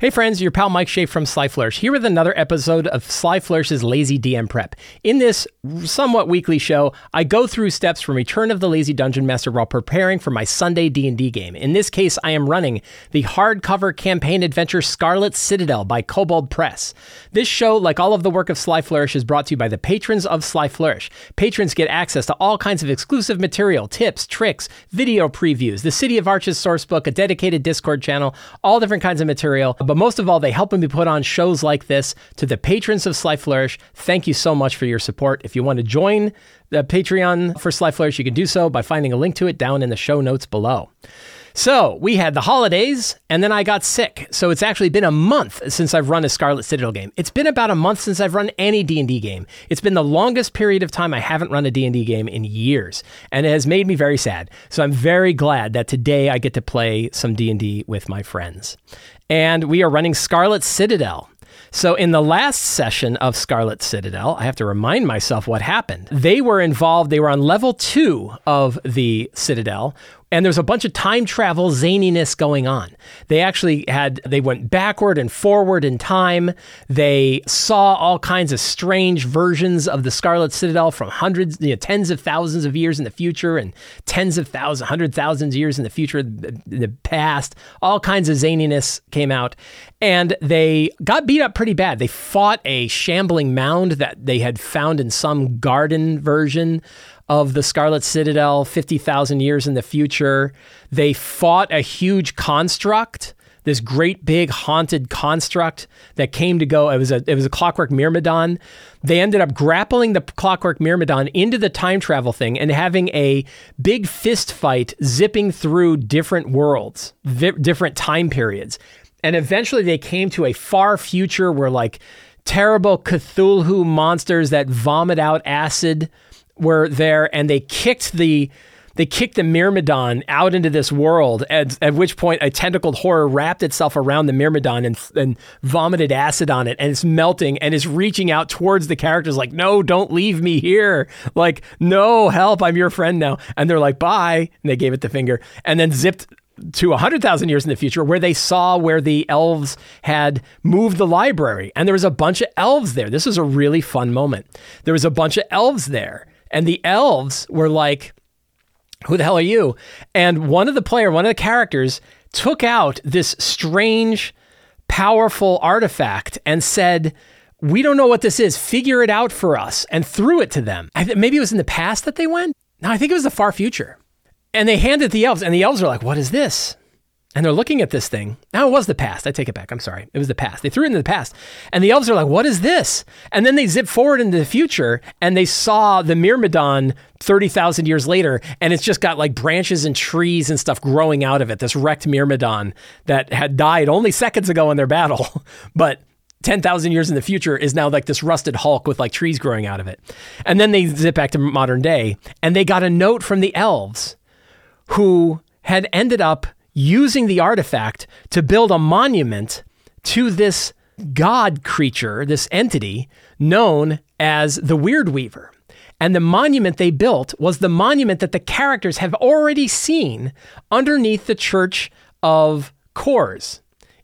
Hey friends, your pal Mike Shea from Sly Flourish here with another episode of Sly Flourish's Lazy DM Prep. In this somewhat weekly show, I go through steps from Return of the Lazy Dungeon Master while preparing for my Sunday D&D game. In this case, I am running the hardcover campaign adventure Scarlet Citadel by Kobold Press. This show, like all of the work of Sly Flourish, is brought to you by the patrons of Sly Flourish. Patrons get access to all kinds of exclusive material, tips, tricks, video previews, the City of Arches sourcebook, a dedicated Discord channel, all different kinds of material but most of all, they help me put on shows like this. To the patrons of Sly Flourish, thank you so much for your support. If you want to join the Patreon for Sly Flourish, you can do so by finding a link to it down in the show notes below. So we had the holidays, and then I got sick. So it's actually been a month since I've run a Scarlet Citadel game. It's been about a month since I've run any D and D game. It's been the longest period of time I haven't run a D and D game in years, and it has made me very sad. So I'm very glad that today I get to play some D and D with my friends and we are running Scarlet Citadel. So, in the last session of Scarlet Citadel, I have to remind myself what happened. They were involved, they were on level two of the Citadel, and there's a bunch of time travel zaniness going on. They actually had, they went backward and forward in time. They saw all kinds of strange versions of the Scarlet Citadel from hundreds, you know, tens of thousands of years in the future and tens of thousands, hundred thousands years in the future, in the past. All kinds of zaniness came out. And they got beat up pretty bad. They fought a shambling mound that they had found in some garden version of the Scarlet Citadel 50,000 years in the future. They fought a huge construct, this great big haunted construct that came to go. It was a it was a clockwork myrmidon. They ended up grappling the clockwork myrmidon into the time travel thing and having a big fist fight zipping through different worlds, vi- different time periods. And eventually they came to a far future where like terrible Cthulhu monsters that vomit out acid were there and they kicked the they kicked the Myrmidon out into this world, at, at which point a tentacled horror wrapped itself around the Myrmidon and, and vomited acid on it, and it's melting and is reaching out towards the characters like, no, don't leave me here. Like, no, help, I'm your friend now. And they're like, bye. And they gave it the finger and then zipped to 100,000 years in the future where they saw where the elves had moved the library and there was a bunch of elves there. This was a really fun moment. There was a bunch of elves there and the elves were like, who the hell are you? And one of the player, one of the characters took out this strange, powerful artifact and said, we don't know what this is. Figure it out for us and threw it to them. Th- maybe it was in the past that they went. No, I think it was the far future. And they handed the elves, and the elves are like, What is this? And they're looking at this thing. Now it was the past. I take it back. I'm sorry. It was the past. They threw it into the past. And the elves are like, what is this? And then they zip forward into the future and they saw the Myrmidon 30,000 years later. And it's just got like branches and trees and stuff growing out of it. This wrecked Myrmidon that had died only seconds ago in their battle. but 10,000 years in the future is now like this rusted hulk with like trees growing out of it. And then they zip back to modern day and they got a note from the elves who had ended up using the artifact to build a monument to this god creature, this entity known as the Weird Weaver. And the monument they built was the monument that the characters have already seen underneath the Church of Kors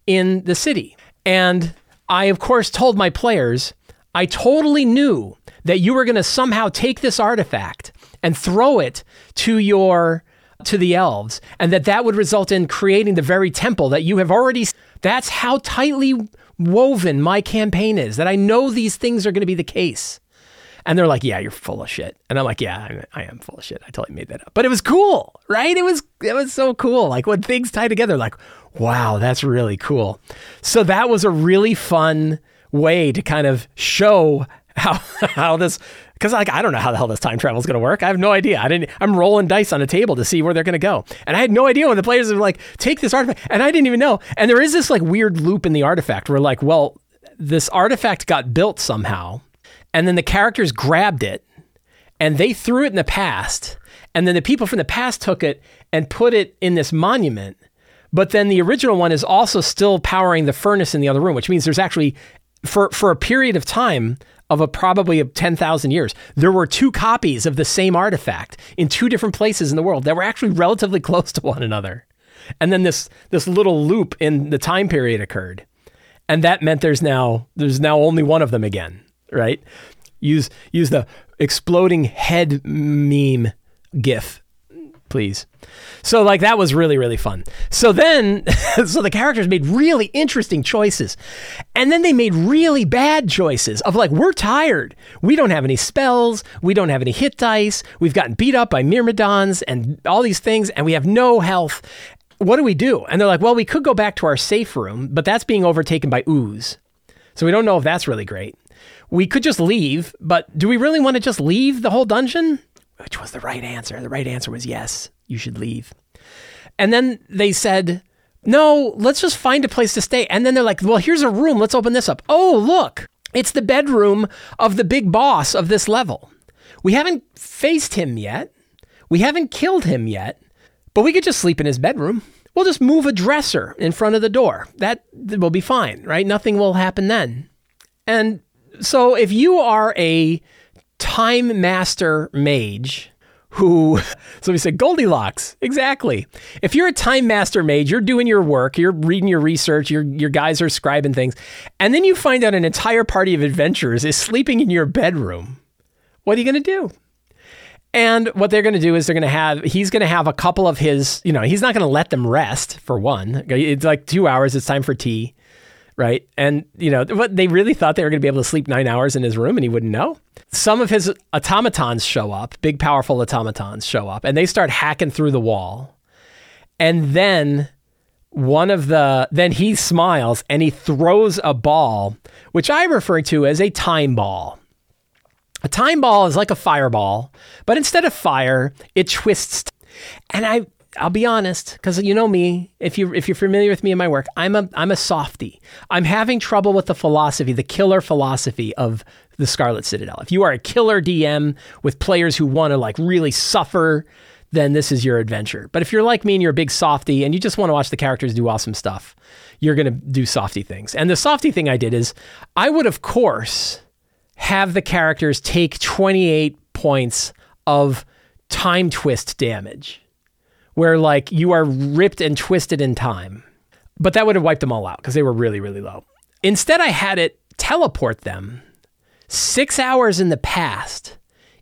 in the city. And I, of course, told my players, I totally knew that you were going to somehow take this artifact and throw it to your to the elves, and that that would result in creating the very temple that you have already. That's how tightly woven my campaign is. That I know these things are going to be the case. And they're like, "Yeah, you're full of shit." And I'm like, "Yeah, I, am full of shit. I totally made that up." But it was cool, right? It was it was so cool. Like when things tie together, like, wow, that's really cool. So that was a really fun way to kind of show how how this because like I don't know how the hell this time travel is going to work. I have no idea. I didn't. I'm rolling dice on a table to see where they're going to go, and I had no idea when the players were like, take this artifact, and I didn't even know. And there is this like weird loop in the artifact where like, well, this artifact got built somehow, and then the characters grabbed it, and they threw it in the past, and then the people from the past took it and put it in this monument. But then the original one is also still powering the furnace in the other room, which means there's actually for for a period of time of a probably of 10,000 years. There were two copies of the same artifact in two different places in the world that were actually relatively close to one another. And then this this little loop in the time period occurred. And that meant there's now there's now only one of them again, right? Use use the exploding head meme gif, please. So like that was really really fun. So then so the characters made really interesting choices. And then they made really bad choices of like we're tired. We don't have any spells, we don't have any hit dice. We've gotten beat up by myrmidons and all these things and we have no health. What do we do? And they're like, "Well, we could go back to our safe room, but that's being overtaken by ooze." So we don't know if that's really great. We could just leave, but do we really want to just leave the whole dungeon? Which was the right answer. The right answer was yes you should leave. And then they said, no, let's just find a place to stay. And then they're like, well, here's a room. Let's open this up. Oh, look, it's the bedroom of the big boss of this level. We haven't faced him yet. We haven't killed him yet, but we could just sleep in his bedroom. We'll just move a dresser in front of the door. That will be fine, right? Nothing will happen then. And so if you are a time master mage, who so we said Goldilocks exactly. If you're a time master mage, you're doing your work, you're reading your research, your your guys are scribing things, and then you find out an entire party of adventurers is sleeping in your bedroom. What are you going to do? And what they're going to do is they're going to have he's going to have a couple of his, you know, he's not going to let them rest for one. It's like 2 hours, it's time for tea right? And you know, what they really thought they were going to be able to sleep nine hours in his room, and he wouldn't know. Some of his automatons show up, big, powerful automatons show up, and they start hacking through the wall. And then one of the then he smiles and he throws a ball, which I refer to as a time ball. A time ball is like a fireball, but instead of fire, it twists. And I I'll be honest, because you know me. If you if you're familiar with me and my work, I'm a I'm a softy. I'm having trouble with the philosophy, the killer philosophy of the Scarlet Citadel. If you are a killer DM with players who want to like really suffer, then this is your adventure. But if you're like me and you're a big softy and you just want to watch the characters do awesome stuff, you're gonna do softy things. And the softy thing I did is I would of course have the characters take 28 points of time twist damage where like you are ripped and twisted in time. But that would have wiped them all out because they were really, really low. Instead, I had it teleport them six hours in the past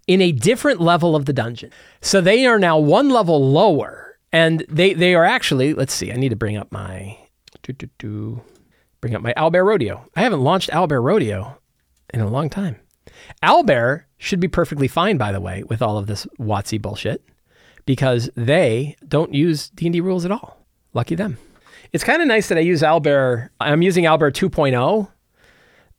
in a different level of the dungeon. So they are now one level lower. And they, they are actually, let's see, I need to bring up my bring up my Owlbear Rodeo. I haven't launched Owlbear Rodeo in a long time. Owlbear should be perfectly fine, by the way, with all of this WotC bullshit because they don't use D&D rules at all. Lucky them. It's kind of nice that I use Owlbear. I'm using Owlbear 2.0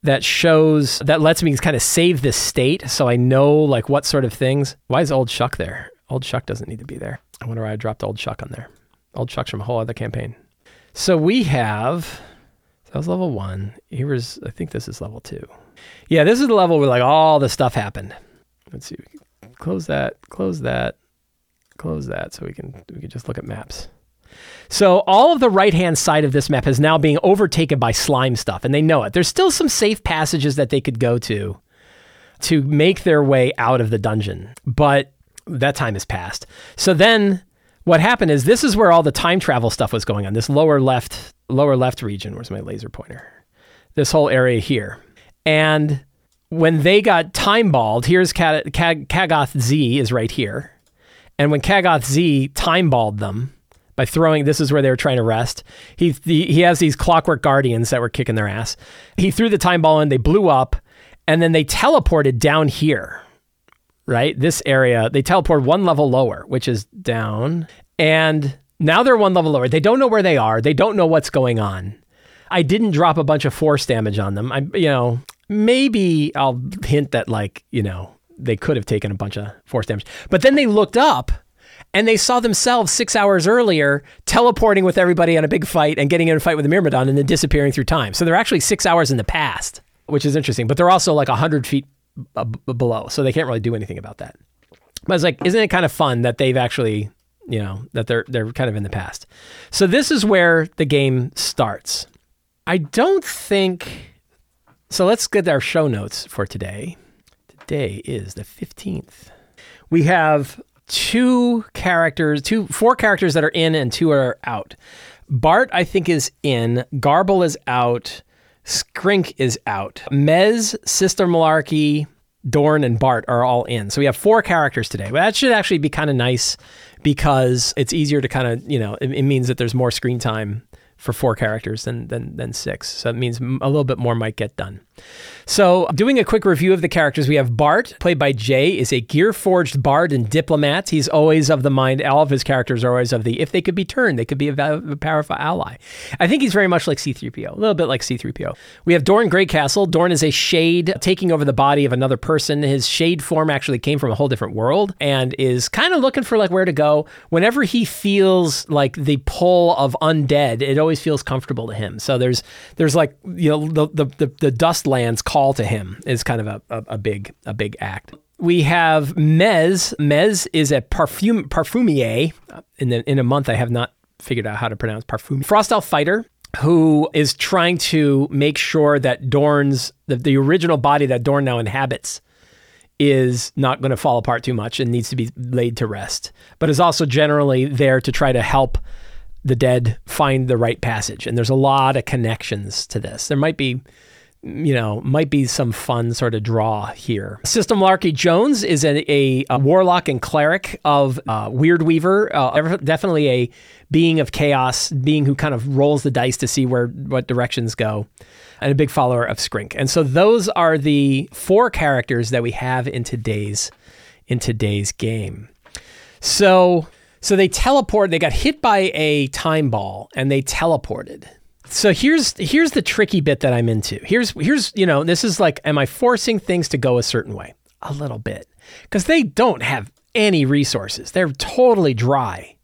that shows that lets me kind of save this state so I know like what sort of things. Why is old Shuck there? Old Shuck doesn't need to be there. I wonder why I dropped old Shuck on there. Old Shuck's from a whole other campaign. So we have that was level one. Here was I think this is level two. Yeah, this is the level where like all the stuff happened. Let's see. Close that. Close that close that so we can we can just look at maps. So all of the right-hand side of this map is now being overtaken by slime stuff, and they know it. There's still some safe passages that they could go to to make their way out of the dungeon, but that time has passed. So then what happened is this is where all the time travel stuff was going on. This lower left lower left region. Where's my laser pointer? This whole area here. And when they got time balled, here's Kaggoth Z is right here. And when Kaggoth Z time balled them by throwing, this is where they were trying to rest. He, he he has these clockwork guardians that were kicking their ass. He threw the time ball in, they blew up, and then they teleported down here. Right, this area they teleported one level lower, which is down, and now they're one level lower. They don't know where they are. They don't know what's going on. I didn't drop a bunch of force damage on them. I, you know, maybe I'll hint that like, you know, they could have taken a bunch of force damage. But then they looked up and they saw themselves six hours earlier teleporting with everybody on a big fight and getting in a fight with the Myrmidon and then disappearing through time. So they're actually six hours in the past, which is interesting. But they're also like 100 feet below. So they can't really do anything about that. But it's like, isn't it kind of fun that they've actually, you know, that they're they're kind of in the past. So this is where the game starts. I don't think so let's get our show notes for today. Today is the 15th. We have two characters, two four characters that are in and two are out. Bart, I think, is in. Garble is out. Skrink is out. Mez, Sister Malarkey, Dorn, and Bart are all in. So we have four characters today. Well, that should actually be kind of nice because it's easier to kind of, you know, it, it means that there's more screen time for four characters than, than, than six. So it means a little bit more might get done. So, doing a quick review of the characters, we have Bart, played by Jay, is a gear forged bard and diplomat. He's always of the mind, all of his characters are always of the, if they could be turned, they could be a, a powerful ally. I think he's very much like C3PO, a little bit like C3PO. We have Dorn Greycastle. Dorn is a shade taking over the body of another person. His shade form actually came from a whole different world and is kind of looking for like where to go. Whenever he feels like the pull of undead, it always feels comfortable to him. So there's there's like you know the the the, the dust lands call to him is kind of a, a, a big a big act. We have Mez. Mez is a parfum parfumier. In the, in a month, I have not figured out how to pronounce parfum. Frost Elf fighter who is trying to make sure that Dorn's the, the original body that Dorn now inhabits is not going to fall apart too much and needs to be laid to rest, but is also generally there to try to help the dead find the right passage. And there's a lot of connections to this. There might be you know, might be some fun sort of draw here. Sister Malarkey Jones is a, a, a warlock and cleric of uh, Weirdweaver, uh, definitely a being of chaos, being who kind of rolls the dice to see where what directions go, and a big follower of Skrink. And so those are the four characters that we have in today's in today's game. So so they teleport. They got hit by a time ball and they teleported. So here's here's the tricky bit that I'm into. Here's here's you know this is like am I forcing things to go a certain way? A little bit. Cuz they don't have any resources. They're totally dry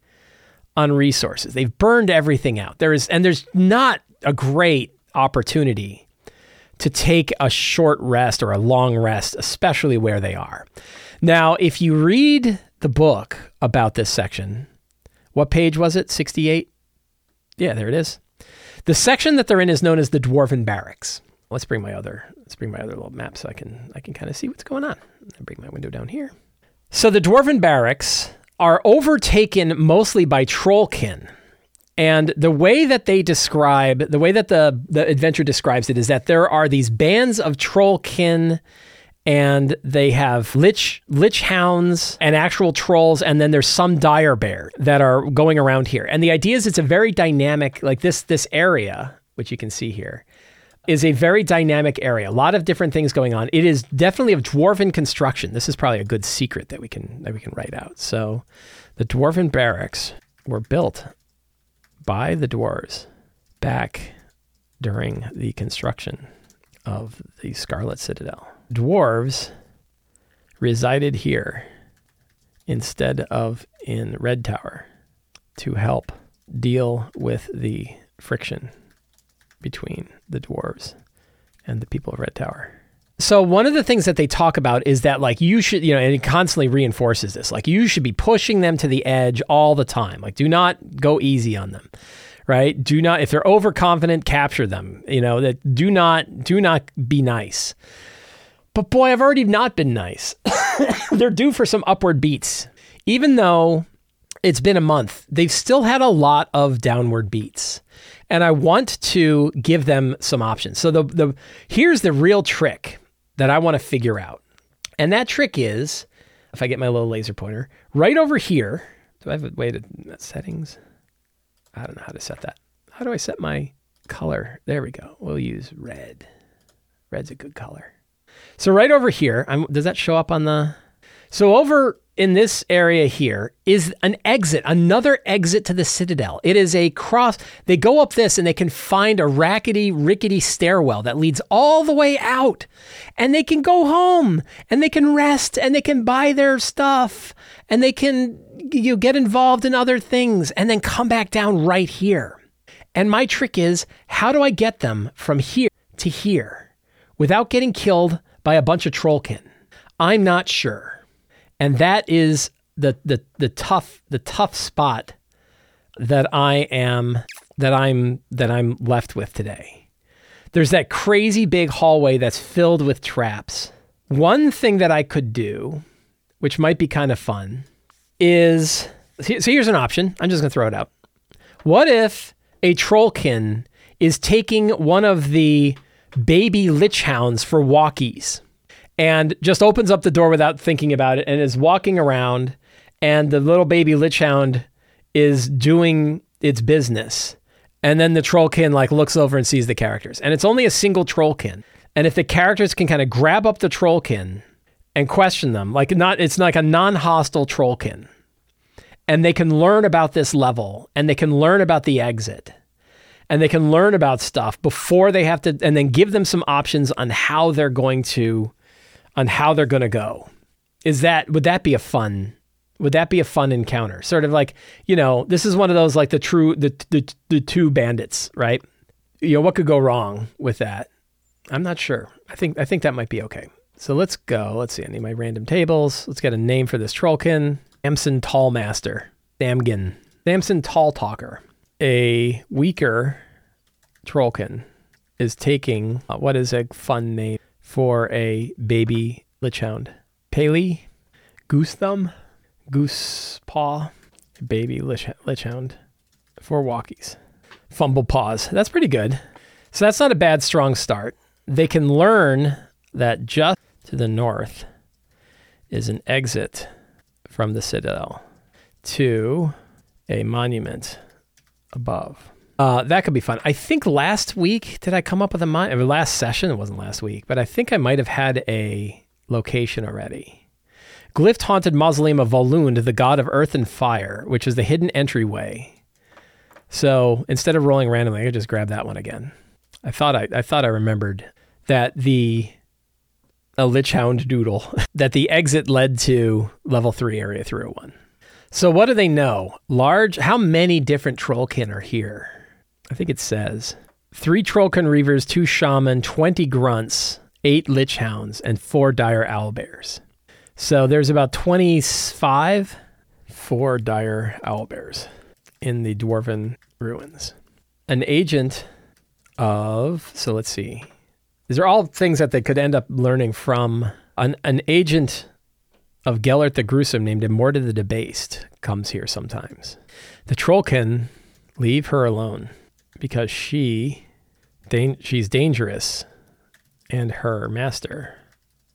on resources. They've burned everything out. There is and there's not a great opportunity to take a short rest or a long rest, especially where they are. Now, if you read the book about this section, what page was it? 68? Yeah, there it is. The section that they're in is known as the Dwarven Barracks. Let's bring my other let's bring my other little map so I can I can kind of see what's going on. I bring my window down here. So the Dwarven Barracks are overtaken mostly by Trollkin. And the way that they describe, the way that the, the adventure describes it is that there are these bands of Trollkin and they have lich lich hounds and actual trolls and then there's some dire bear that are going around here. And the idea is it's a very dynamic like this this area which you can see here is a very dynamic area. A lot of different things going on. It is definitely of dwarven construction. This is probably a good secret that we can that we can write out. So the dwarven barracks were built by the dwarves back during the construction of the scarlet citadel dwarves resided here instead of in Red Tower to help deal with the friction between the dwarves and the people of Red Tower. So one of the things that they talk about is that like you should, you know, and it constantly reinforces this. Like you should be pushing them to the edge all the time. Like do not go easy on them. Right? Do not if they're overconfident, capture them. You know, that do not do not be nice. But boy, I've already not been nice. They're due for some upward beats. Even though it's been a month, they've still had a lot of downward beats. And I want to give them some options. So the the here's the real trick that I want to figure out. And that trick is if I get my little laser pointer, right over here. Do I have a way to uh, settings? I don't know how to set that. How do I set my color? There we go. We'll use red. Red's a good color. So right over here, I'm, does that show up on the? So over in this area here is an exit, another exit to the Citadel. It is a cross. They go up this and they can find a rackety, rickety stairwell that leads all the way out. And they can go home and they can rest and they can buy their stuff and they can you know, get involved in other things and then come back down right here. And my trick is how do I get them from here to here without getting killed by a bunch of trollkin? I'm not sure. And that is the the the tough the tough spot that I am that I'm that I'm left with today. There's that crazy big hallway that's filled with traps. One thing that I could do, which might be kind of fun, is so here's an option. I'm just going to throw it out. What if a trollkin is taking one of the baby lich hounds for walkies. And just opens up the door without thinking about it and is walking around and the little baby lich hound is doing its business. And then the trollkin like looks over and sees the characters. And it's only a single trollkin. And if the characters can kind of grab up the trollkin and question them like not it's like a non-hostile trollkin. And they can learn about this level and they can learn about the exit and they can learn about stuff before they have to and then give them some options on how they're going to on how they're going to go. Is that would that be a fun would that be a fun encounter? Sort of like you know this is one of those like the true the the, the two bandits right? You know what could go wrong with that? I'm not sure. I think i think that might be okay. So let's go. Let's see. I need my random tables. Let's get a name for this trollkin. Samson tallmaster. Samgin. Samson tall talker a weaker trollkin is taking uh, what is a fun name for a baby lich hound paley? Goose thumb goose paw baby lich, lich hound for walkies. Fumble paws. That's pretty good. So that's not a bad strong start. They can learn that just to the north is an exit from the citadel to a monument above. Uh, that could be fun. I think last week did I come up with a mon- last session? It wasn't last week, but I think I might have had a location already. Glyph haunted mausoleum of Volund, the god of earth and fire, which is the hidden entryway. So instead of rolling randomly, I could just grab that one again. I thought I, I thought I remembered that the a lich hound doodle that the exit led to level three area 301. So what do they know? Large. How many different trollkin are here? I think it says three trollkin reavers, two shaman, twenty grunts, eight lich hounds, and four dire owlbears. So there's about twenty-five, four dire owlbears in the dwarven ruins. An agent of so let's see. These are all things that they could end up learning from an, an agent of Gellert the Gruesome named Immorta the Debased comes here sometimes. The Trollkin leave her alone because she dan- she's dangerous and her master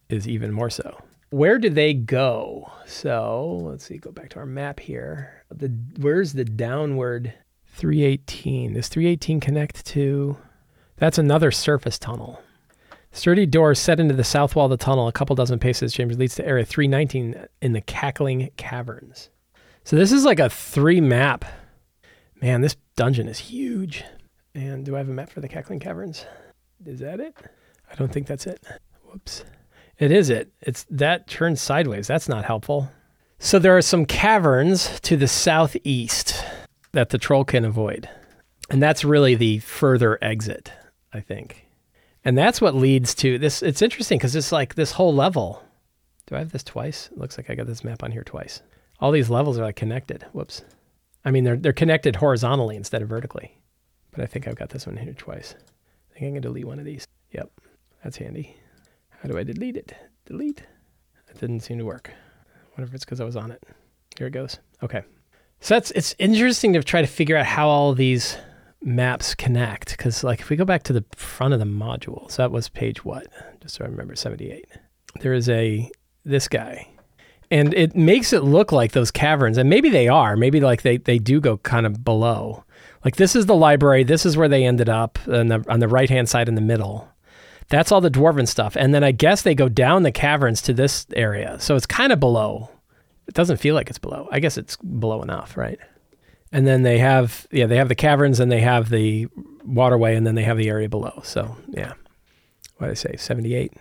is even more so. Where do they go? So let's see, go back to our map here. The where's the downward 318? Does 318 connect to that's another surface tunnel. Sturdy doors set into the south wall of the tunnel, a couple dozen paces chambers leads to area 319 in the Cackling Caverns. So this is like a three map. Man, this dungeon is huge. And do I have a map for the Cackling Caverns? Is that it? I don't think that's it. Whoops. It is it. It's that turns sideways. That's not helpful. So there are some caverns to the southeast that the trollkin avoid. And that's really the further exit, I think. And that's what leads to this. It's interesting because it's like this whole level. Do I have this twice? It looks like I got this map on here twice. All these levels are like connected. Whoops. I mean, they're, they're connected horizontally instead of vertically. But I think I've got this one here twice. I think I can delete one of these. Yep. That's handy. How do I delete it? Delete. It didn't seem to work. Wonder if it's because I was on it. Here it goes. Okay. So that's it's interesting to try to figure out how all these maps connect because like if we go back to the front of the module so that was page what? Just so i remember 78 there is a this guy. And it makes it look like those caverns and maybe they are maybe like they, they do go kind of below. Like this is the library this is where they ended up on the, on the right hand side in the middle. That's all the dwarven stuff and then i guess they go down the caverns to this area. So it's kind of below. It doesn't feel like it's below. I guess it's below enough right and then they have yeah they have the caverns and they have the waterway and then they have the area below. So yeah. What did i say? 78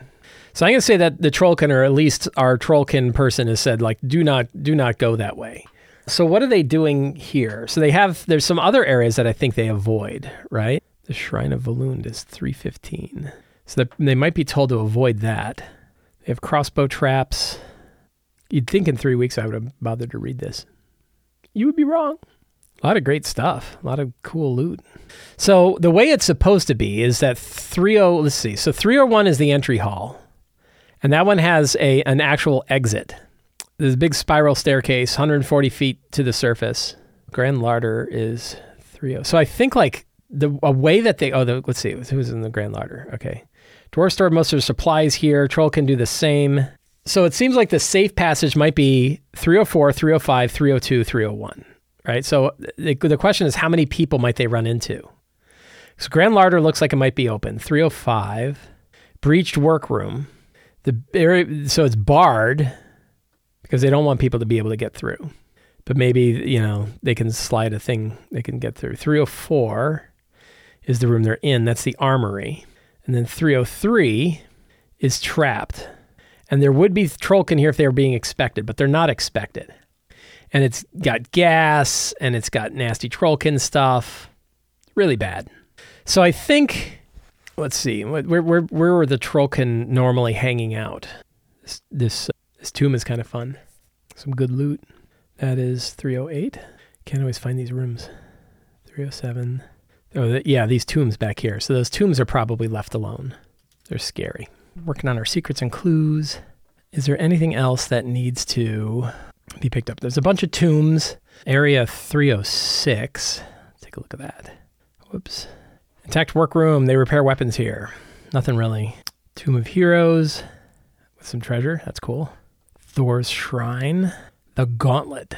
so i'm to say that the trollkin or at least our trollkin person has said like do not do not go that way. So what are they doing here? So they have there's some other areas that i think they avoid right? The shrine of Volund is 315 so they might be told to avoid that. They have crossbow traps. You'd think in three weeks i would have bothered to read this. You would be wrong a lot of great stuff. A lot of cool loot. So the way it's supposed to be is that 30 let's see. So 301 is the entry hall. And that one has a an actual exit. There's a big spiral staircase, 140 feet to the surface. Grand Larder is 30. So I think like the a way that they oh the, let's see who's in the Grand Larder. Okay, dwarf stored most of their supplies here. Trollkin do the same. So it seems like the safe passage might be 304, 305, 302, 301. Right. So the, the question is, how many people might they run into? So Grand Larder looks like it might be open. 305, breached workroom. The so it's barred because they don't want people to be able to get through. But maybe you know they can slide a thing they can get through. 304 is the room they're in. That's the armory, and then 303 is trapped. And there would be Trollkin here if they were being expected, but they're not expected. And it's got gas and it's got nasty Trollkin stuff. Really bad. So I think, let's see, where where where are the Trollkin normally hanging out? This this, uh, this tomb is kind of fun. Some good loot. That is 308. Can't always find these rooms. 307. Oh, the, yeah, these tombs back here. So those tombs are probably left alone. They're scary. Working on our secrets and clues. Is there anything else that needs to be picked up? There's a bunch of tombs. Area 306. Take a look at that. Whoops. Intact workroom. They repair weapons here. Nothing really. Tomb of Heroes with some treasure. That's cool. Thor's Shrine. The Gauntlet.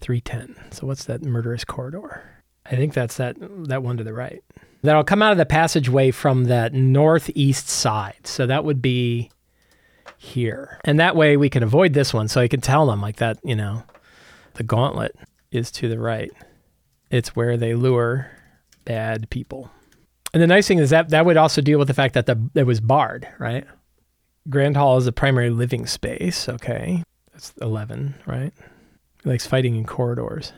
310. So what's that murderous corridor? I think that's that that one to the right. That'll come out of the passageway from that northeast side. So that would be here. And that way we can avoid this one. So I can tell them like that, you know, the gauntlet is to the right. It's where they lure bad people. And the nice thing is that that would also deal with the fact that the it was barred, right? Grand Hall is a primary living space. Okay. That's 11, right? He likes fighting in corridors.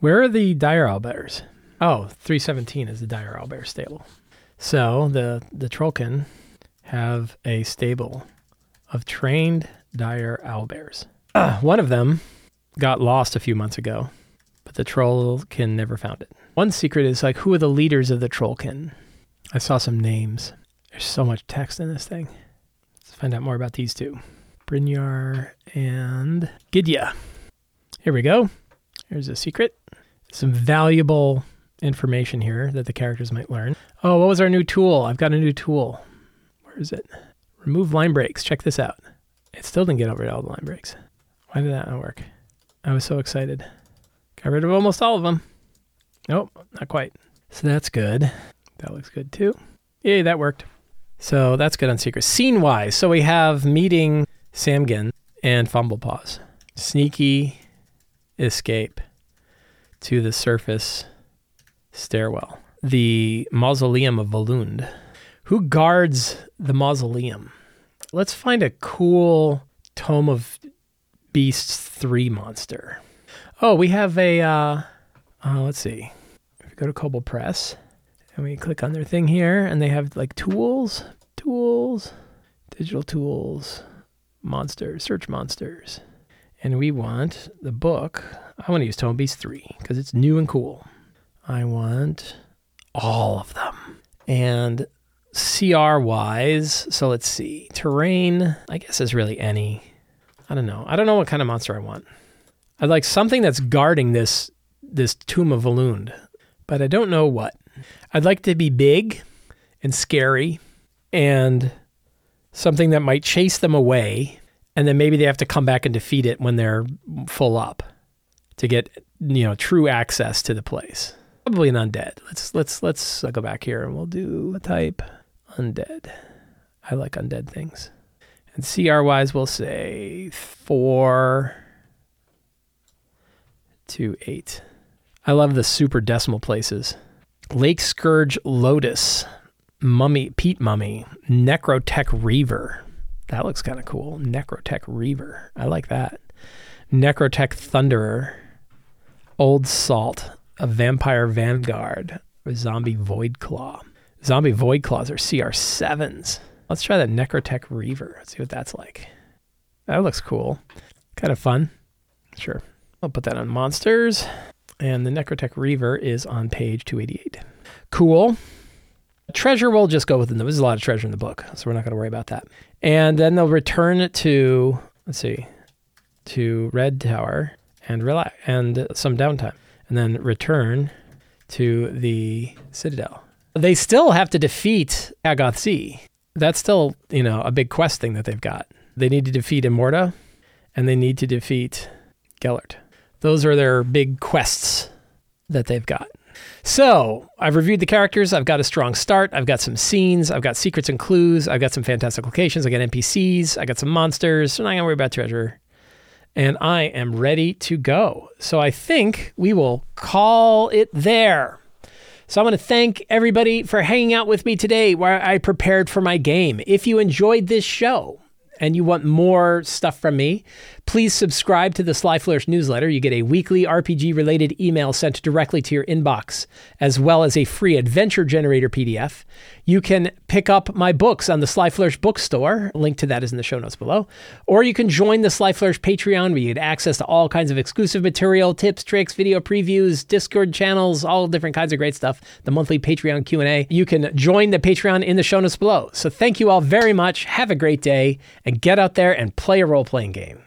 Where are the dire owlbears? Oh, 317 is the dire owlbear stable. So the, the Trollkin have a stable of trained dire owlbears. Uh, one of them got lost a few months ago, but the Trollkin never found it. One secret is like, who are the leaders of the Trollkin? I saw some names. There's so much text in this thing. Let's find out more about these two Brynjar and Gidya. Here we go. Here's a secret. Some valuable information here that the characters might learn. Oh, what was our new tool? I've got a new tool. Where is it? Remove line breaks. Check this out. It still didn't get rid of all the line breaks. Why did that not work? I was so excited. Got rid of almost all of them. Nope, not quite. So that's good. That looks good too. Yay, that worked. So that's good on secrets. Scene wise, so we have meeting Samgin and Fumblepaws. Sneaky escape to the surface stairwell. The mausoleum of Volund. Who guards the mausoleum? Let's find a cool Tome of Beasts 3 monster. Oh, we have a, uh, uh, let's see. If we go to Kobold Press, and we click on their thing here, and they have like tools, tools, digital tools, monsters, search monsters. And we want the book. I want to use Tome Beast 3 because it's new and cool. I want all of them. And CR wise, so let's see. Terrain, I guess is really any. I don't know. I don't know what kind of monster I want. I'd like something that's guarding this this tomb of Volund, but I don't know what. I'd like to be big and scary and something that might chase them away and then maybe they have to come back and defeat it when they're full up to get you know true access to the place. Probably an undead. Let's let's let's uh, go back here and we'll do a type undead. I like undead things. And CR wise we'll say 4 to 8. I love the super decimal places. Lake Scourge Lotus, Mummy, Peat Mummy, Necrotech Reaver. That looks kind of cool. Necrotech Reaver. I like that. Necrotech Thunderer, Old Salt, a Vampire Vanguard, a Zombie Void Claw. Zombie Void Claws are CR7s. Let's try that Necrotech Reaver. Let's see what that's like. That looks cool. Kind of fun. Sure. I'll put that on monsters. And the Necrotech Reaver is on page 288. Cool. Treasure will just go within them. There's a lot of treasure in the book, so we're not going to worry about that. And then they'll return to, let's see, to Red Tower and relax and some downtime. And then return to the Citadel. They still have to defeat Agoth Z. That's still, you know, a big quest thing that they've got. They need to defeat Immorta and they need to defeat Gellert. Those are their big quests that they've got. So I've reviewed the characters. I've got a strong start. I've got some scenes. I've got secrets and clues. I've got some fantastic locations. I got NPCs. I got some monsters. So I'm not gonna worry about treasure. And I am ready to go. So I think we will call it there. So I want to thank everybody for hanging out with me today while I prepared for my game. If you enjoyed this show, and you want more stuff from me, please subscribe to the Sly Flourish newsletter. You get a weekly RPG related email sent directly to your inbox, as well as a free adventure generator PDF. You can pick up my books on the Sly Flourish bookstore. Link to that is in the show notes below. Or you can join the Sly Flourish Patreon where you get access to all kinds of exclusive material, tips, tricks, video previews, Discord channels, all different kinds of great stuff. The monthly Patreon Q&A. You can join the Patreon in the show notes below. So thank you all very much. Have a great day and get out there and play a role-playing game.